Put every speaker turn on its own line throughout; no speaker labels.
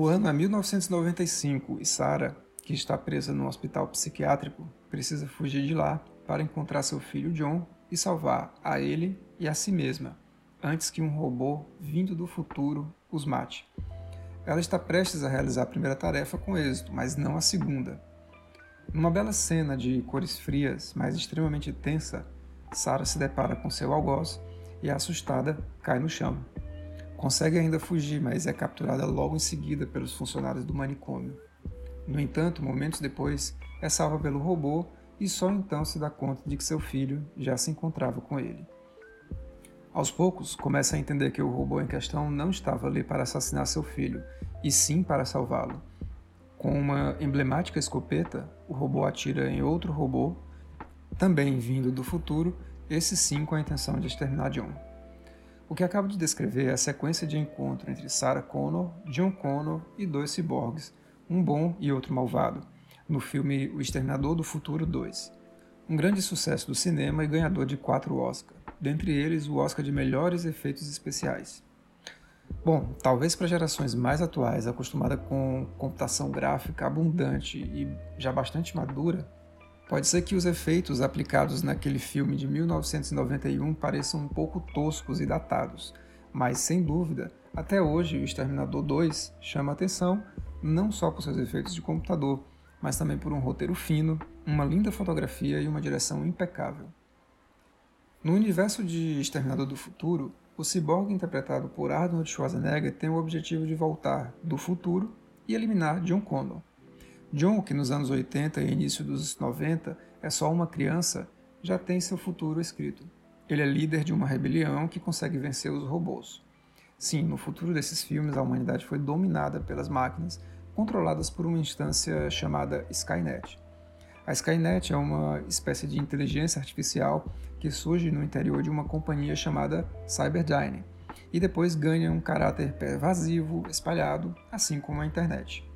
O ano é 1995 e Sarah, que está presa num hospital psiquiátrico, precisa fugir de lá para encontrar seu filho John e salvar a ele e a si mesma, antes que um robô vindo do futuro os mate. Ela está prestes a realizar a primeira tarefa com êxito, mas não a segunda. Numa bela cena de cores frias, mas extremamente tensa, Sarah se depara com seu algoz e, assustada, cai no chão. Consegue ainda fugir, mas é capturada logo em seguida pelos funcionários do manicômio. No entanto, momentos depois, é salva pelo robô e só então se dá conta de que seu filho já se encontrava com ele. Aos poucos, começa a entender que o robô em questão não estava ali para assassinar seu filho, e sim para salvá-lo. Com uma emblemática escopeta, o robô atira em outro robô, também vindo do futuro, esse sim com a intenção de exterminar John. O que acabo de descrever é a sequência de encontro entre Sarah Connor, John Connor e dois ciborgues, um bom e outro malvado, no filme O Exterminador do Futuro 2. Um grande sucesso do cinema e ganhador de quatro Oscars dentre eles o Oscar de melhores efeitos especiais. Bom, talvez para gerações mais atuais, acostumada com computação gráfica abundante e já bastante madura, pode ser que os efeitos aplicados naquele filme de 1991 pareçam um pouco toscos e datados, mas sem dúvida, até hoje o Exterminador 2 chama atenção não só por seus efeitos de computador, mas também por um roteiro fino, uma linda fotografia e uma direção impecável. No universo de Exterminador do Futuro, o ciborgue interpretado por Arnold Schwarzenegger tem o objetivo de voltar do futuro e eliminar John Connor. John, que nos anos 80 e início dos 90 é só uma criança, já tem seu futuro escrito. Ele é líder de uma rebelião que consegue vencer os robôs. Sim, no futuro desses filmes, a humanidade foi dominada pelas máquinas, controladas por uma instância chamada Skynet. A Skynet é uma espécie de inteligência artificial que surge no interior de uma companhia chamada Cyberdyne e depois ganha um caráter pervasivo, espalhado, assim como a internet.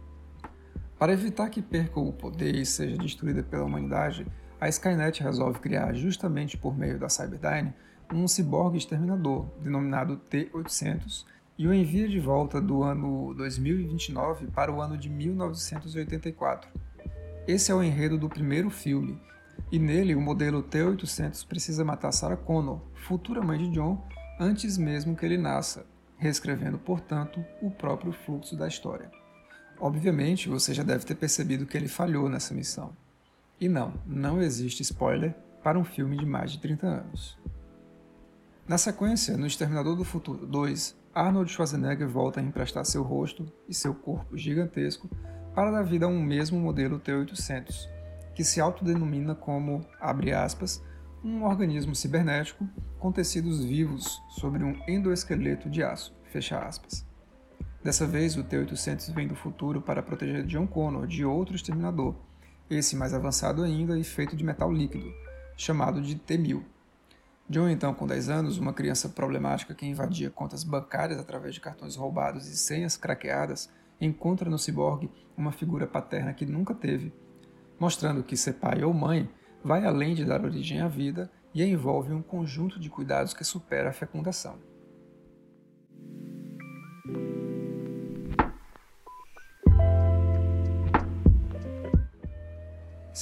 Para evitar que perca o poder e seja destruída pela humanidade, a Skynet resolve criar, justamente por meio da Cyberdyne, um ciborgue exterminador, denominado T-800, e o envia de volta do ano 2029 para o ano de 1984 esse é o enredo do primeiro filme, e nele o modelo T-800 precisa matar Sarah Connor, futura mãe de John, antes mesmo que ele nasça, reescrevendo, portanto, o próprio fluxo da história. Obviamente, você já deve ter percebido que ele falhou nessa missão. E não, não existe spoiler para um filme de mais de 30 anos. Na sequência, no Exterminador do Futuro 2, Arnold Schwarzenegger volta a emprestar seu rosto e seu corpo gigantesco para dar vida a um mesmo modelo T800, que se autodenomina como, abre aspas, um organismo cibernético com tecidos vivos sobre um endoesqueleto de aço, fecha aspas. Dessa vez, o T-800 vem do futuro para proteger John Connor de outro exterminador, esse mais avançado ainda e feito de metal líquido, chamado de T-1000. John, então, com 10 anos, uma criança problemática que invadia contas bancárias através de cartões roubados e senhas craqueadas, encontra no ciborgue uma figura paterna que nunca teve, mostrando que ser pai ou mãe vai além de dar origem à vida e envolve um conjunto de cuidados que supera a fecundação.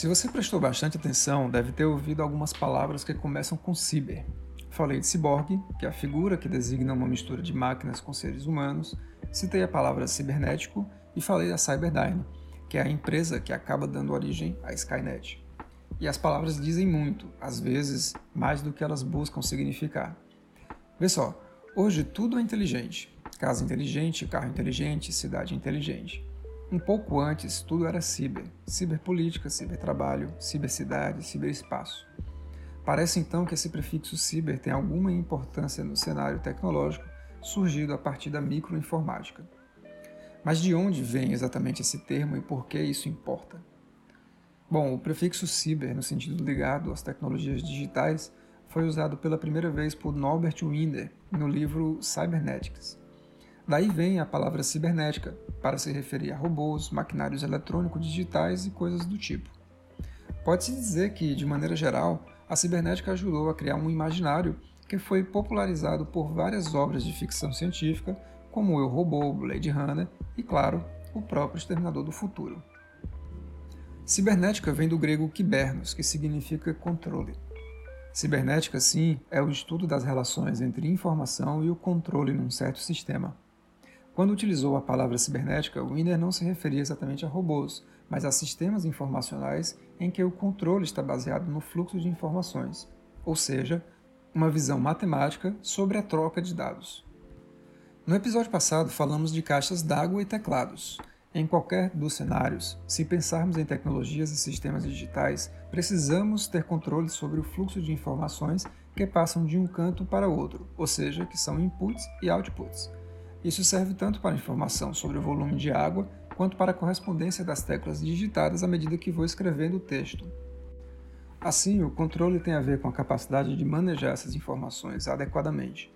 Se você prestou bastante atenção, deve ter ouvido algumas palavras que começam com ciber. Falei de ciborgue, que é a figura que designa uma mistura de máquinas com seres humanos, Citei a palavra cibernético e falei da Cyberdyne, que é a empresa que acaba dando origem à Skynet. E as palavras dizem muito, às vezes mais do que elas buscam significar. Vê só, hoje tudo é inteligente. Casa inteligente, carro inteligente, cidade inteligente. Um pouco antes, tudo era ciber, ciberpolítica, cibertrabalho, cibercidade, ciberespaço. Parece então que esse prefixo ciber tem alguma importância no cenário tecnológico surgido a partir da microinformática. Mas de onde vem exatamente esse termo e por que isso importa? Bom, o prefixo cyber, no sentido ligado às tecnologias digitais, foi usado pela primeira vez por Norbert Wiener no livro Cybernetics. Daí vem a palavra cibernética, para se referir a robôs, maquinários eletrônicos digitais e coisas do tipo. Pode-se dizer que, de maneira geral, a cibernética ajudou a criar um imaginário que foi popularizado por várias obras de ficção científica, como Eu Robô, Blade Runner e, claro, o próprio Exterminador do Futuro. Cibernética vem do grego kibernos, que significa controle. Cibernética, sim, é o estudo das relações entre informação e o controle num certo sistema. Quando utilizou a palavra cibernética, Wiener não se referia exatamente a robôs, mas a sistemas informacionais em que o controle está baseado no fluxo de informações, ou seja, uma visão matemática sobre a troca de dados. No episódio passado falamos de caixas d'água e teclados. Em qualquer dos cenários, se pensarmos em tecnologias e sistemas digitais, precisamos ter controle sobre o fluxo de informações que passam de um canto para outro, ou seja, que são inputs e outputs. Isso serve tanto para informação sobre o volume de água quanto para a correspondência das teclas digitadas à medida que vou escrevendo o texto. Assim, o controle tem a ver com a capacidade de manejar essas informações adequadamente.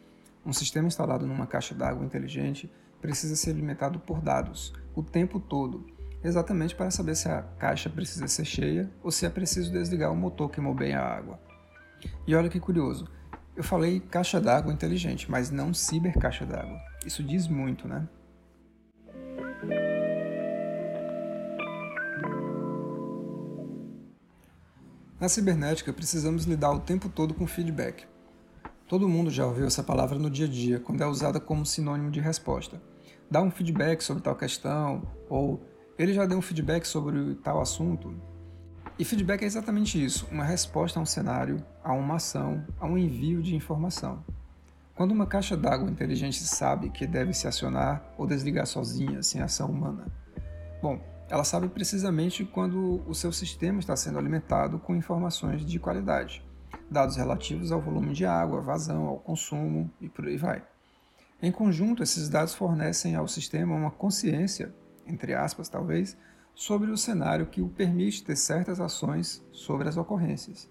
Um sistema instalado numa caixa d'água inteligente precisa ser alimentado por dados, o tempo todo, exatamente para saber se a caixa precisa ser cheia ou se é preciso desligar o motor que mobeia a água. E olha que curioso, eu falei caixa d'água inteligente, mas não ciber caixa d'água. Isso diz muito, né? Na cibernética, precisamos lidar o tempo todo com feedback. Todo mundo já ouviu essa palavra no dia a dia, quando é usada como sinônimo de resposta dá um feedback sobre tal questão, ou ele já deu um feedback sobre tal assunto. E feedback é exatamente isso, uma resposta a um cenário, a uma ação, a um envio de informação. Quando uma caixa d'água inteligente sabe que deve se acionar ou desligar sozinha, sem ação humana? Bom, ela sabe precisamente quando o seu sistema está sendo alimentado com informações de qualidade, dados relativos ao volume de água, vazão, ao consumo e por aí vai. Em conjunto, esses dados fornecem ao sistema uma consciência, entre aspas talvez, sobre o cenário que o permite ter certas ações sobre as ocorrências.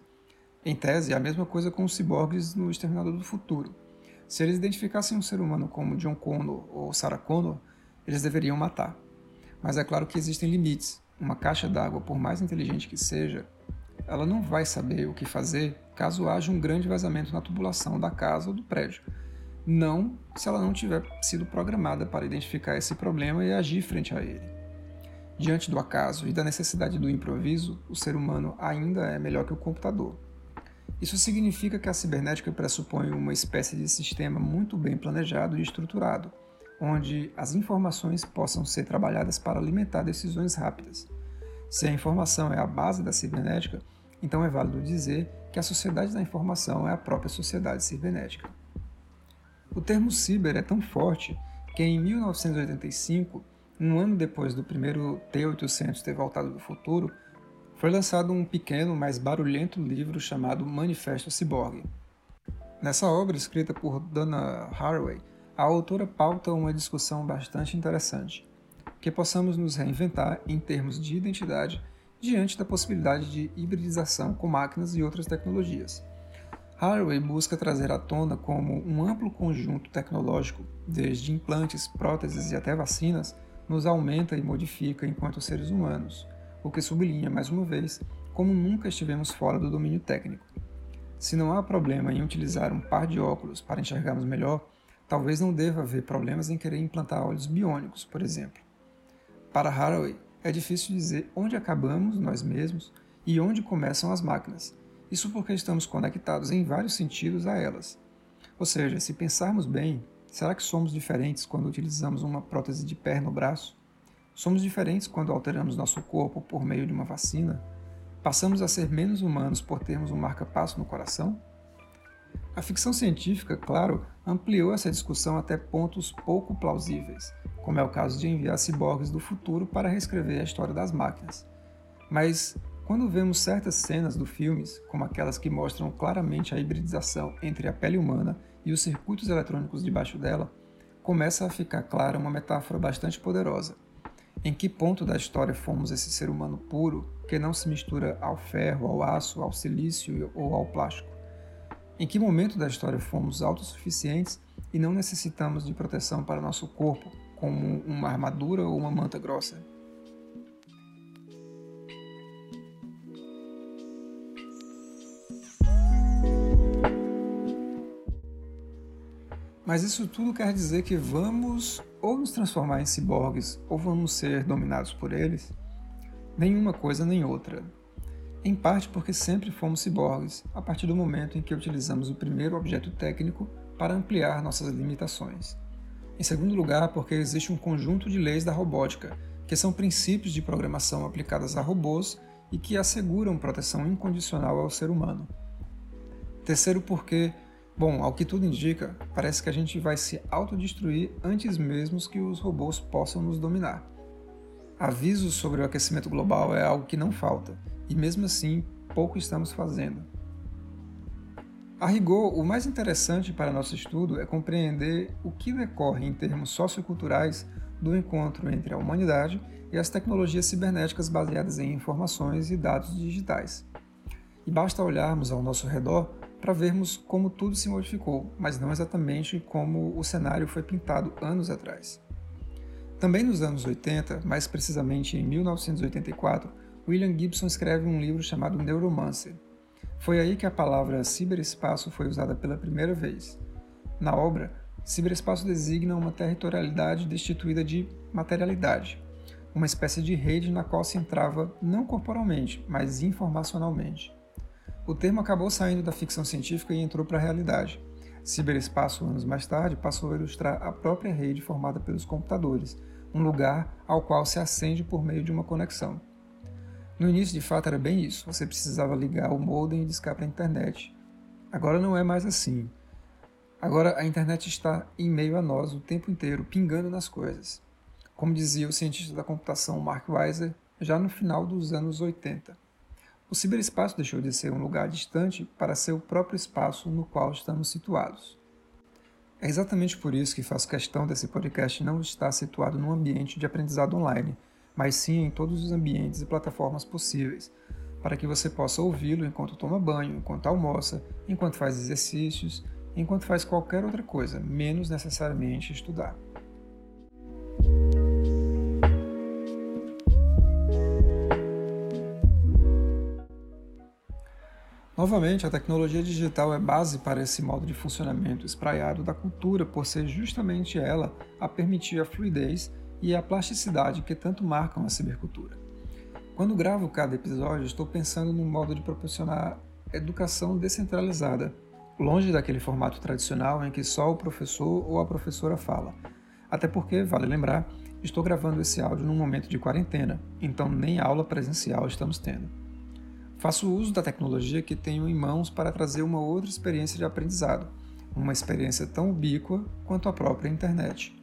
Em tese, é a mesma coisa com os ciborgues no Exterminador do Futuro. Se eles identificassem um ser humano como John Connor ou Sarah Connor, eles deveriam matar. Mas é claro que existem limites. Uma caixa d'água, por mais inteligente que seja, ela não vai saber o que fazer caso haja um grande vazamento na tubulação da casa ou do prédio não se ela não tiver sido programada para identificar esse problema e agir frente a ele. Diante do acaso e da necessidade do improviso, o ser humano ainda é melhor que o computador. Isso significa que a cibernética pressupõe uma espécie de sistema muito bem planejado e estruturado, onde as informações possam ser trabalhadas para alimentar decisões rápidas. Se a informação é a base da cibernética, então é válido dizer que a sociedade da informação é a própria sociedade cibernética. O termo ciber é tão forte que em 1985, um ano depois do primeiro T-800 ter voltado do futuro, foi lançado um pequeno, mas barulhento livro chamado Manifesto Cyborg. Nessa obra, escrita por Dana Haraway, a autora pauta uma discussão bastante interessante, que possamos nos reinventar em termos de identidade diante da possibilidade de hibridização com máquinas e outras tecnologias. Haraway busca trazer à tona como um amplo conjunto tecnológico, desde implantes, próteses e até vacinas, nos aumenta e modifica enquanto seres humanos, o que sublinha mais uma vez como nunca estivemos fora do domínio técnico. Se não há problema em utilizar um par de óculos para enxergarmos melhor, talvez não deva haver problemas em querer implantar olhos biônicos, por exemplo. Para Haraway, é difícil dizer onde acabamos nós mesmos e onde começam as máquinas, isso porque estamos conectados em vários sentidos a elas. Ou seja, se pensarmos bem, será que somos diferentes quando utilizamos uma prótese de perna ou braço? Somos diferentes quando alteramos nosso corpo por meio de uma vacina? Passamos a ser menos humanos por termos um marca-passo no coração? A ficção científica, claro, ampliou essa discussão até pontos pouco plausíveis, como é o caso de enviar ciborgues do futuro para reescrever a história das máquinas. Mas quando vemos certas cenas do filmes, como aquelas que mostram claramente a hibridização entre a pele humana e os circuitos eletrônicos debaixo dela, começa a ficar clara uma metáfora bastante poderosa. Em que ponto da história fomos esse ser humano puro que não se mistura ao ferro, ao aço, ao silício ou ao plástico? Em que momento da história fomos autossuficientes e não necessitamos de proteção para nosso corpo, como uma armadura ou uma manta grossa? Mas isso tudo quer dizer que vamos ou nos transformar em ciborgues ou vamos ser dominados por eles? Nenhuma coisa nem outra. Em parte porque sempre fomos ciborgues, a partir do momento em que utilizamos o primeiro objeto técnico para ampliar nossas limitações. Em segundo lugar, porque existe um conjunto de leis da robótica, que são princípios de programação aplicadas a robôs e que asseguram proteção incondicional ao ser humano. Terceiro, porque Bom, ao que tudo indica, parece que a gente vai se autodestruir antes mesmo que os robôs possam nos dominar. Avisos sobre o aquecimento global é algo que não falta, e mesmo assim, pouco estamos fazendo. A rigor, o mais interessante para nosso estudo é compreender o que decorre em termos socioculturais do encontro entre a humanidade e as tecnologias cibernéticas baseadas em informações e dados digitais. E basta olharmos ao nosso redor para vermos como tudo se modificou, mas não exatamente como o cenário foi pintado anos atrás. Também nos anos 80, mais precisamente em 1984, William Gibson escreve um livro chamado Neuromancer. Foi aí que a palavra ciberespaço foi usada pela primeira vez. Na obra, ciberespaço designa uma territorialidade destituída de materialidade, uma espécie de rede na qual se entrava não corporalmente, mas informacionalmente. O termo acabou saindo da ficção científica e entrou para a realidade. Ciberespaço, anos mais tarde, passou a ilustrar a própria rede formada pelos computadores, um lugar ao qual se acende por meio de uma conexão. No início, de fato, era bem isso: você precisava ligar o modem e discar para a internet. Agora não é mais assim. Agora a internet está em meio a nós o tempo inteiro, pingando nas coisas. Como dizia o cientista da computação Mark Weiser já no final dos anos 80. O ciberespaço deixou de ser um lugar distante para ser o próprio espaço no qual estamos situados. É exatamente por isso que faço questão desse podcast não estar situado num ambiente de aprendizado online, mas sim em todos os ambientes e plataformas possíveis, para que você possa ouvi-lo enquanto toma banho, enquanto almoça, enquanto faz exercícios, enquanto faz qualquer outra coisa, menos necessariamente estudar. Novamente, a tecnologia digital é base para esse modo de funcionamento espraiado da cultura, por ser justamente ela a permitir a fluidez e a plasticidade que tanto marcam a cibercultura. Quando gravo cada episódio, estou pensando num modo de proporcionar educação descentralizada, longe daquele formato tradicional em que só o professor ou a professora fala. Até porque, vale lembrar, estou gravando esse áudio num momento de quarentena, então nem aula presencial estamos tendo. Faço uso da tecnologia que tenho em mãos para trazer uma outra experiência de aprendizado, uma experiência tão ubíqua quanto a própria internet.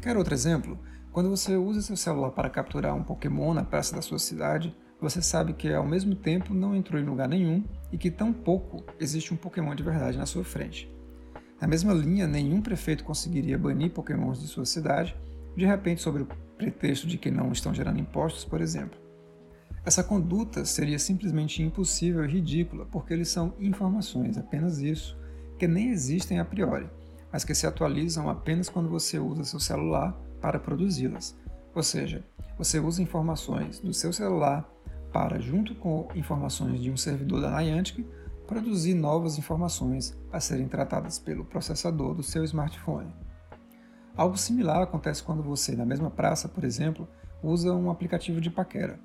Quer outro exemplo? Quando você usa seu celular para capturar um Pokémon na praça da sua cidade, você sabe que ao mesmo tempo não entrou em lugar nenhum e que tão pouco existe um Pokémon de verdade na sua frente. Na mesma linha, nenhum prefeito conseguiria banir Pokémons de sua cidade, de repente sob o pretexto de que não estão gerando impostos, por exemplo. Essa conduta seria simplesmente impossível e ridícula, porque eles são informações, apenas isso, que nem existem a priori, mas que se atualizam apenas quando você usa seu celular para produzi-las. Ou seja, você usa informações do seu celular para, junto com informações de um servidor da Niantic, produzir novas informações a serem tratadas pelo processador do seu smartphone. Algo similar acontece quando você, na mesma praça, por exemplo, usa um aplicativo de paquera.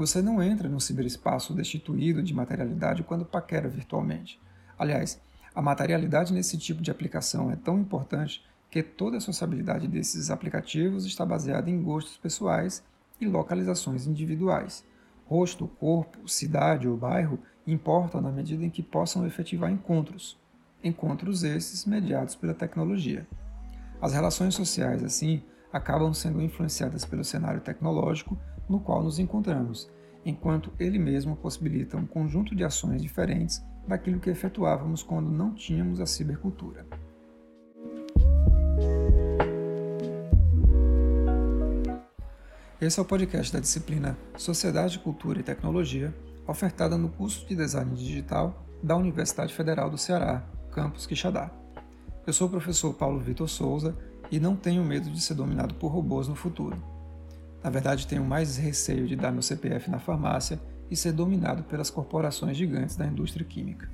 Você não entra no ciberespaço destituído de materialidade quando paquera virtualmente. Aliás, a materialidade nesse tipo de aplicação é tão importante que toda a sociabilidade desses aplicativos está baseada em gostos pessoais e localizações individuais. Rosto, corpo, cidade ou bairro importam na medida em que possam efetivar encontros. Encontros esses mediados pela tecnologia. As relações sociais, assim, acabam sendo influenciadas pelo cenário tecnológico no qual nos encontramos, enquanto ele mesmo possibilita um conjunto de ações diferentes daquilo que efetuávamos quando não tínhamos a cibercultura. Esse é o podcast da disciplina Sociedade, Cultura e Tecnologia, ofertada no curso de Design Digital da Universidade Federal do Ceará, campus Quixadá. Eu sou o professor Paulo Vitor Souza e não tenho medo de ser dominado por robôs no futuro. Na verdade, tenho mais receio de dar meu CPF na farmácia e ser dominado pelas corporações gigantes da indústria química.